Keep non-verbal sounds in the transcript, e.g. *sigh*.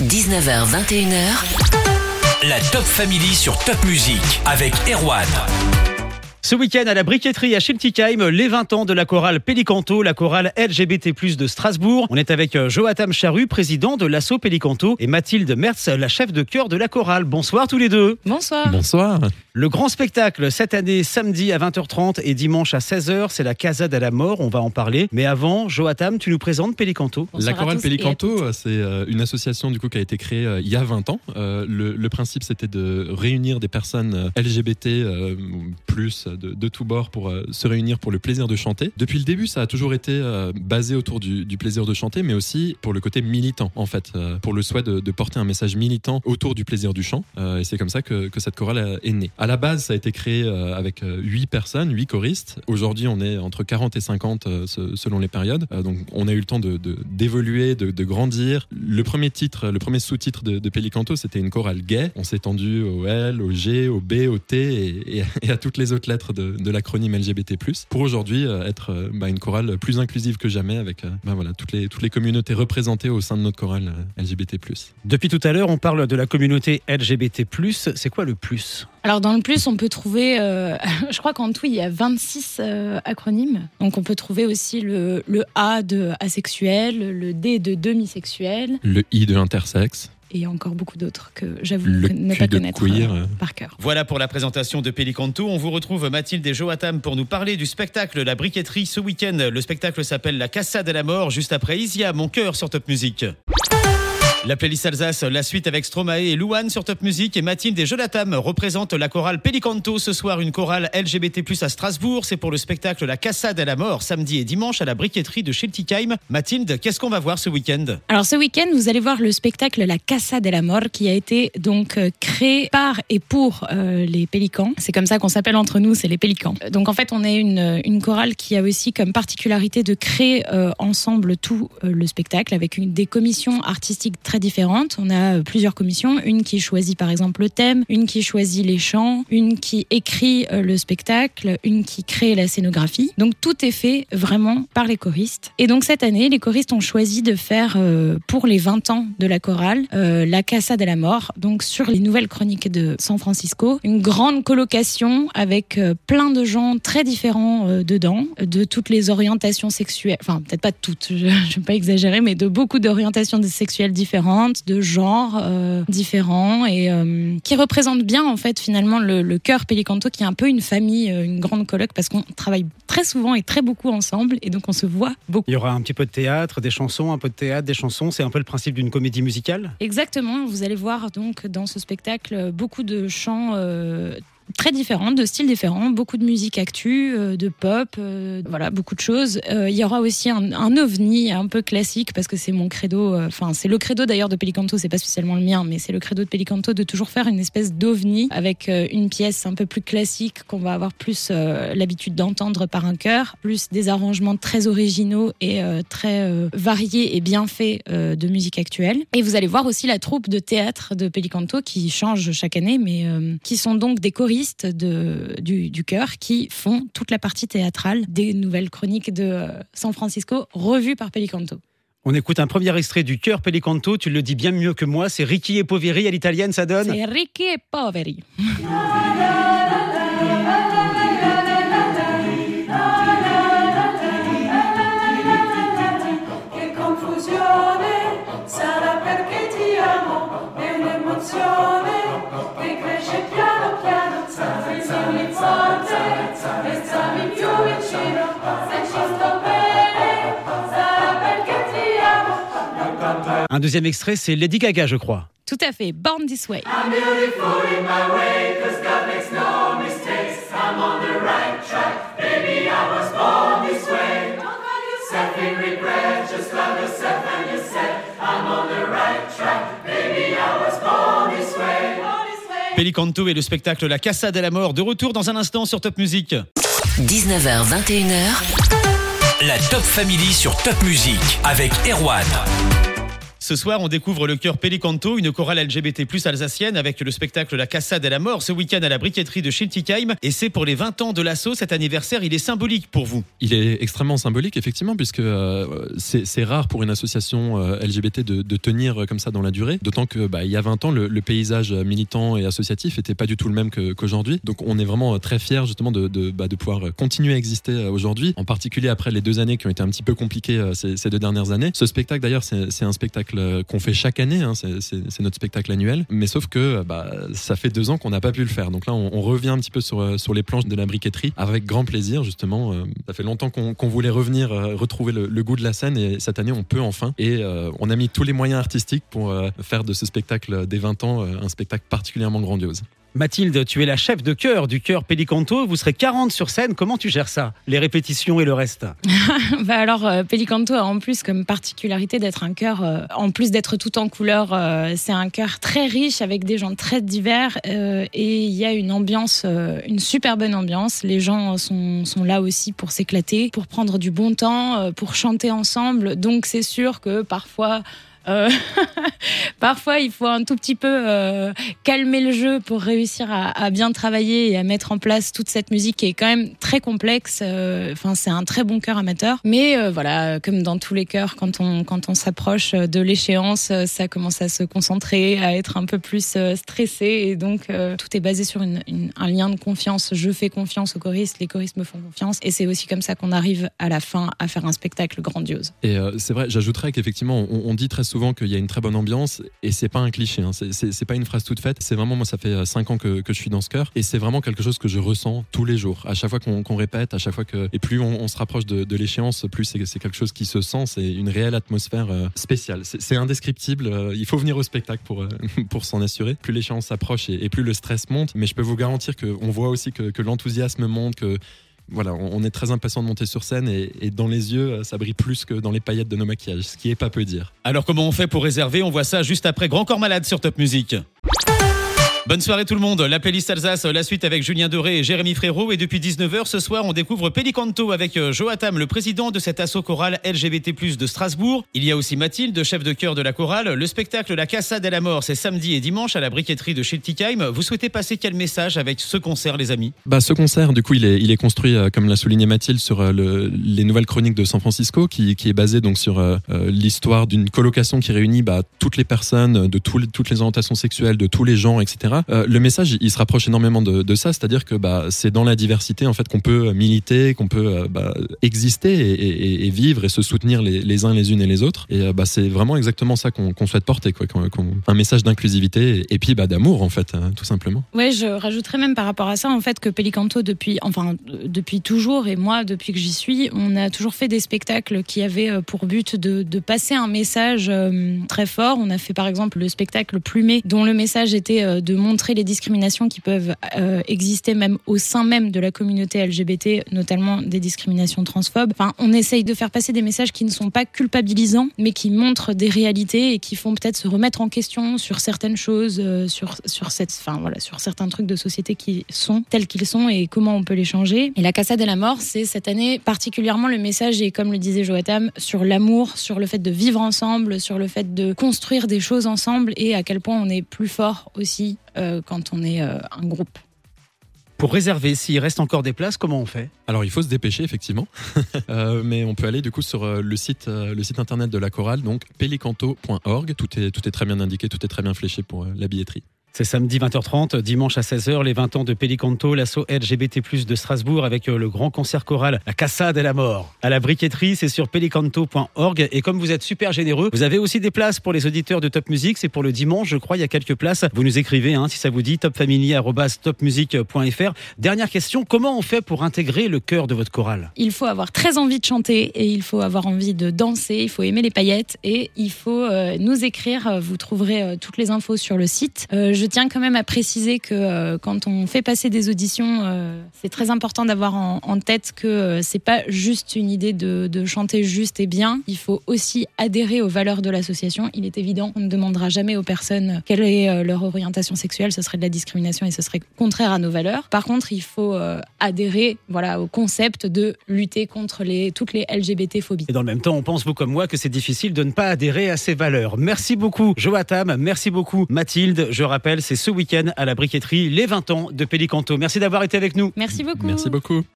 19h, 21h, La Top Family sur Top Music avec Erwan. Ce week-end à la briqueterie à Schiltigheim, les 20 ans de la chorale Pélicanto, la chorale LGBT+, de Strasbourg. On est avec euh, Joachim Charu, président de l'assaut Pélicanto, et Mathilde Mertz, la chef de chœur de la chorale. Bonsoir tous les deux. Bonsoir. Bonsoir. Le grand spectacle cette année, samedi à 20h30 et dimanche à 16h, c'est la Casa de la Mort, on va en parler. Mais avant, Joachim, tu nous présentes Pélicanto. Bonsoir la chorale Pélicanto, euh, c'est euh, une association du coup qui a été créée il y a 20 ans. Le, le principe c'était de réunir des personnes LGBT plus de, de tous bords pour euh, se réunir pour le plaisir de chanter. Depuis le début, ça a toujours été euh, basé autour du, plaisir de chanter, mais aussi pour le côté militant en fait, euh, pour le souhait de, porter un message militant autour du plaisir du chant. Et c'est comme ça que, cette chorale est née. À la base, ça a été créé avec euh, 8 personnes, 8 choristes. Aujourd'hui, on est entre 40 et 50 euh, se- selon les périodes. Donc, on a eu le temps de d'évoluer, de, grandir. Le premier titre, le premier sous-titre de, de c'était une chorale gay. On s'est tendu au L, au G, au B, au T et à toutes les autres lettres de, de l'acronyme LGBT+. Pour aujourd'hui, euh, être euh, bah, une chorale plus inclusive que jamais avec euh, bah, voilà, toutes, les, toutes les communautés représentées au sein de notre chorale LGBT+. Depuis tout à l'heure, on parle de la communauté LGBT+. C'est quoi le plus? Alors dans le plus, on peut trouver, euh, *laughs* je crois qu'en tout, il y a 26 euh, acronymes. Donc on peut trouver aussi le, le A de asexuel, le D de demisexuel Le I de intersexe, et encore beaucoup d'autres que j'avoue ne pas connaître queer. euh, par cœur. Voilà pour la présentation de Pélicanto. On vous retrouve Mathilde et Joachim pour nous parler du spectacle La Briqueterie ce week-end. Le spectacle s'appelle La Cassade à la mort, juste après Isia, mon cœur sur Top Music. La playlist Alsace, la suite avec Stromae et Louane sur Top Music et Mathilde et Jonatham représentent la chorale Pélicanto ce soir, une chorale LGBT+, à Strasbourg. C'est pour le spectacle La Cassade à la mort, samedi et dimanche à la briqueterie de Schiltigheim. Mathilde, qu'est-ce qu'on va voir ce week-end? Alors ce week-end, vous allez voir le spectacle La Casa de la Mort qui a été donc euh, créé par et pour euh, les Pélicans. C'est comme ça qu'on s'appelle entre nous, c'est les Pélicans. Euh, Donc en fait, on est une, chorale qui a aussi comme particularité de créer ensemble tout le spectacle avec des commissions artistiques très différentes. On a euh, plusieurs commissions, une qui choisit par exemple le thème, une qui choisit les chants, une qui écrit euh, le spectacle, une qui crée la scénographie. Donc tout est fait vraiment par les choristes. Et donc cette année, les choristes ont choisi de faire euh, pour les 20 ans de la chorale la Casa de la Mort, donc sur les nouvelles chroniques de San Francisco, une grande colocation avec plein de gens très différents dedans, de toutes les orientations sexuelles, enfin peut-être pas toutes, *laughs* je ne vais pas exagérer, mais de beaucoup d'orientations sexuelles différentes, de genres euh, différents et euh, qui représentent bien en fait finalement le, le cœur Pélicanto qui est un peu une famille, euh, une grande coloc parce qu'on travaille très souvent et très beaucoup ensemble et donc on se voit beaucoup. Il y aura un petit peu de théâtre, des chansons, un peu de théâtre, des chansons. C'est un peu le principe d'une comédie musicale? Exactement, vous allez voir donc dans ce spectacle beaucoup de chants euh, très différents, de styles différents, beaucoup de musique actu, euh, de pop, euh, voilà, beaucoup de choses. Euh, il y aura aussi un, un ovni un peu classique parce que c'est mon credo, enfin c'est le credo d'ailleurs de Pelicanto, c'est pas spécialement le mien, mais c'est le credo de Pelicanto de toujours faire une espèce d'ovni avec une pièce un peu plus classique qu'on va avoir plus l'habitude d'entendre par un chœur, plus des arrangements très originaux et très variés et bien faits de musique actuelle. Et vous allez voir aussi la troupe de théâtre de Pelicanto qui change chaque année, mais qui sont donc des choristes de, du, du chœur qui font toute la partie théâtrale des nouvelles chroniques de euh, San Francisco revues par Pelicanto. On écoute un premier extrait du cœur Pélicanto. Tu le dis bien mieux que moi. C'est Ricky et Poveri à l'italienne, ça donne? C'est Ricchi e Poveri. *laughs* Un deuxième extrait, c'est Lady Gaga, je crois. Tout à fait, Born This Way. I'm beautiful in my way, cause God makes no mistakes, I'm on the right track, baby I was born this way. Self in regret, just love yourself and you said, I'm on the right track, baby I was born this way. Pélicanto et le spectacle La Casa de la Mort. De retour dans un instant sur Top Music. 19h, 21h, La Top Family sur Top Music avec Erwan. Ce soir, on découvre le chœur Pelicanto, une chorale LGBT plus alsacienne avec le spectacle La Cassade et la mort ce week-end à la briqueterie de Schiltigheim. Et c'est pour les 20 ans de l'assaut. Cet anniversaire, il est symbolique pour vous. Il est extrêmement symbolique, effectivement, puisque euh, c'est rare pour une association euh, LGBT de, tenir comme ça dans la durée. D'autant que bah, il y a 20 ans, le, paysage militant et associatif était pas du tout le même qu'aujourd'hui. Donc on est vraiment très fiers justement de, bah, pouvoir continuer à exister aujourd'hui, en particulier après les deux années qui ont été un petit peu compliquées ces deux dernières années. Ce spectacle d'ailleurs, c'est un spectacle qu'on fait chaque année, hein, c'est notre spectacle annuel, mais sauf que bah, ça fait deux ans qu'on n'a pas pu le faire. Donc là, on, revient un petit peu sur, sur les planches de la briqueterie avec grand plaisir justement. ça fait longtemps qu'on qu voulait revenir retrouver le, goût de la scène et cette année on peut enfin. Et euh, on a mis tous les moyens artistiques pour euh, faire de ce spectacle des 20 ans euh, un spectacle particulièrement grandiose. Mathilde, tu es la chef de chœur du chœur Pélicanto. Vous serez 40 sur scène. Comment tu gères ça Les répétitions et le reste? *laughs* Bah Alors, euh, Pélicanto a en plus comme particularité d'être un chœur, euh, en plus d'être tout en couleur, euh, c'est un chœur très riche avec des gens très divers et il y a une ambiance, une super bonne ambiance. Les gens sont, sont là aussi pour s'éclater, pour prendre du bon temps, pour chanter ensemble. Donc, c'est sûr que parfois, euh, *laughs* parfois, il faut un tout petit peu euh, calmer le jeu pour réussir à, bien travailler et à mettre en place toute cette musique qui est quand même très complexe. Euh, enfin, c'est un très bon cœur amateur. Mais voilà, comme dans tous les chœurs, quand on, quand on s'approche de l'échéance, ça commence à se concentrer, à être un peu plus stressé. Et donc, tout est basé sur un lien de confiance. Je fais confiance aux choristes, les choristes me font confiance. Et c'est aussi comme ça qu'on arrive à la fin à faire un spectacle grandiose. Et c'est vrai, j'ajouterais qu'effectivement, on dit très souvent qu'il y a une très bonne ambiance et c'est pas un cliché, hein. c'est pas une phrase toute faite. C'est vraiment, moi, ça fait 5 ans que, je suis dans ce cœur et c'est vraiment quelque chose que je ressens tous les jours. À chaque fois qu'on qu répète, à chaque fois que. Et plus on, se rapproche de, l'échéance, plus c'est quelque chose qui se sent, c'est une réelle atmosphère euh, spéciale. C'est indescriptible, euh, il faut venir au spectacle pour, euh, *laughs* pour s'en assurer. Plus l'échéance s'approche et, et, plus le stress monte, mais je peux vous garantir qu'on voit aussi que, que l'enthousiasme monte, que voilà, on est très impatient de monter sur scène et, dans les yeux, ça brille plus que dans les paillettes de nos maquillages, ce qui est pas peu dire. Alors comment on fait pour réserver? On voit ça juste après Grand Corps Malade sur Top Music. Bonne soirée tout le monde. La playlist Alsace, la suite avec Julien Doré et Jérémy Frérot. Et depuis 19h ce soir, on découvre Pélicanto avec euh, Joatam, le président de cet assaut choral LGBT+, de Strasbourg. Il y a aussi Mathilde, chef de chœur de la chorale. Le spectacle La Cassade et la mort, c'est samedi et dimanche à la briqueterie de Schiltigheim. Vous souhaitez passer quel message avec ce concert, les amis? Bah, ce concert, du coup, il est, construit, euh, comme l'a souligné Mathilde, sur euh, le, les nouvelles chroniques de San Francisco, qui, est basé donc sur l'histoire d'une colocation qui réunit bah, toutes les personnes de tout, toutes les orientations sexuelles, de tous les genres, etc. le message il se rapproche énormément de, ça, c'est-à-dire que bah, c'est dans la diversité en fait qu'on peut militer, qu'on peut bah, exister et, vivre et se soutenir les, uns les unes et les autres. Et bah, c'est vraiment exactement ça qu'on qu souhaite porter, quoi, qu un message d'inclusivité et, puis d'amour en fait, hein, tout simplement. Ouais, je rajouterais même par rapport à ça en fait que Pelicanto depuis, enfin depuis toujours et moi depuis que j'y suis, on a toujours fait des spectacles qui avaient euh, pour but de, passer un message euh, très fort. On a fait par exemple le spectacle Plumé, dont le message était euh, de montrer les discriminations qui peuvent euh, exister même au sein même de la communauté LGBT, notamment des discriminations transphobes. Enfin, on essaye de faire passer des messages qui ne sont pas culpabilisants, mais qui montrent des réalités et qui font peut-être se remettre en question sur certaines choses, euh, sur sur cette, enfin voilà, sur certains trucs de société qui sont tels qu'ils sont et comment on peut les changer. Et la Cassade et la mort, c'est cette année particulièrement le message et comme le disait Joatam, sur l'amour, sur le fait de vivre ensemble, sur le fait de construire des choses ensemble et à quel point on est plus fort aussi quand on est euh, un groupe. Pour réserver, s'il reste encore des places, comment on fait? Alors il faut se dépêcher effectivement, *laughs* euh, mais on peut aller du coup sur euh, le site, euh, le site internet de la chorale, donc pelicanto.org. Tout est, tout est très bien indiqué, tout est très bien fléché pour euh, la billetterie. C'est samedi 20h30, dimanche à 16h, les 20 ans de Pelicanto, l'assaut LGBT+, de Strasbourg avec euh, le grand concert choral La Cassade et la mort. À la briqueterie, c'est sur pelicanto.org. Et comme vous êtes super généreux, vous avez aussi des places pour les auditeurs de Top Music. C'est pour le dimanche, je crois, il y a quelques places. Vous nous écrivez, hein, si ça vous dit, topfamily.topmusic.fr. Dernière question, comment on fait pour intégrer le cœur de votre chorale? Il faut avoir très envie de chanter et il faut avoir envie de danser, il faut aimer les paillettes et il faut euh, nous écrire. Vous trouverez euh, toutes les infos sur le site. Je tiens quand même à préciser que euh, quand on fait passer des auditions, euh, c'est très important d'avoir en, tête que euh, c'est pas juste une idée de, chanter juste et bien. Il faut aussi adhérer aux valeurs de l'association. Il est évident qu'on ne demandera jamais aux personnes quelle est euh, leur orientation sexuelle. Ce serait de la discrimination et ce serait contraire à nos valeurs. Par contre, il faut adhérer, voilà, au concept de lutter contre les toutes les LGBT phobies. Et dans le même temps, on pense, vous comme moi, que c'est difficile de ne pas adhérer à ces valeurs. Merci beaucoup, Joatam. Merci beaucoup, Mathilde. Je rappelle, c'est ce week-end à la briqueterie les 20 ans de Pélicanto. Merci d'avoir été avec nous. Merci beaucoup. Merci beaucoup.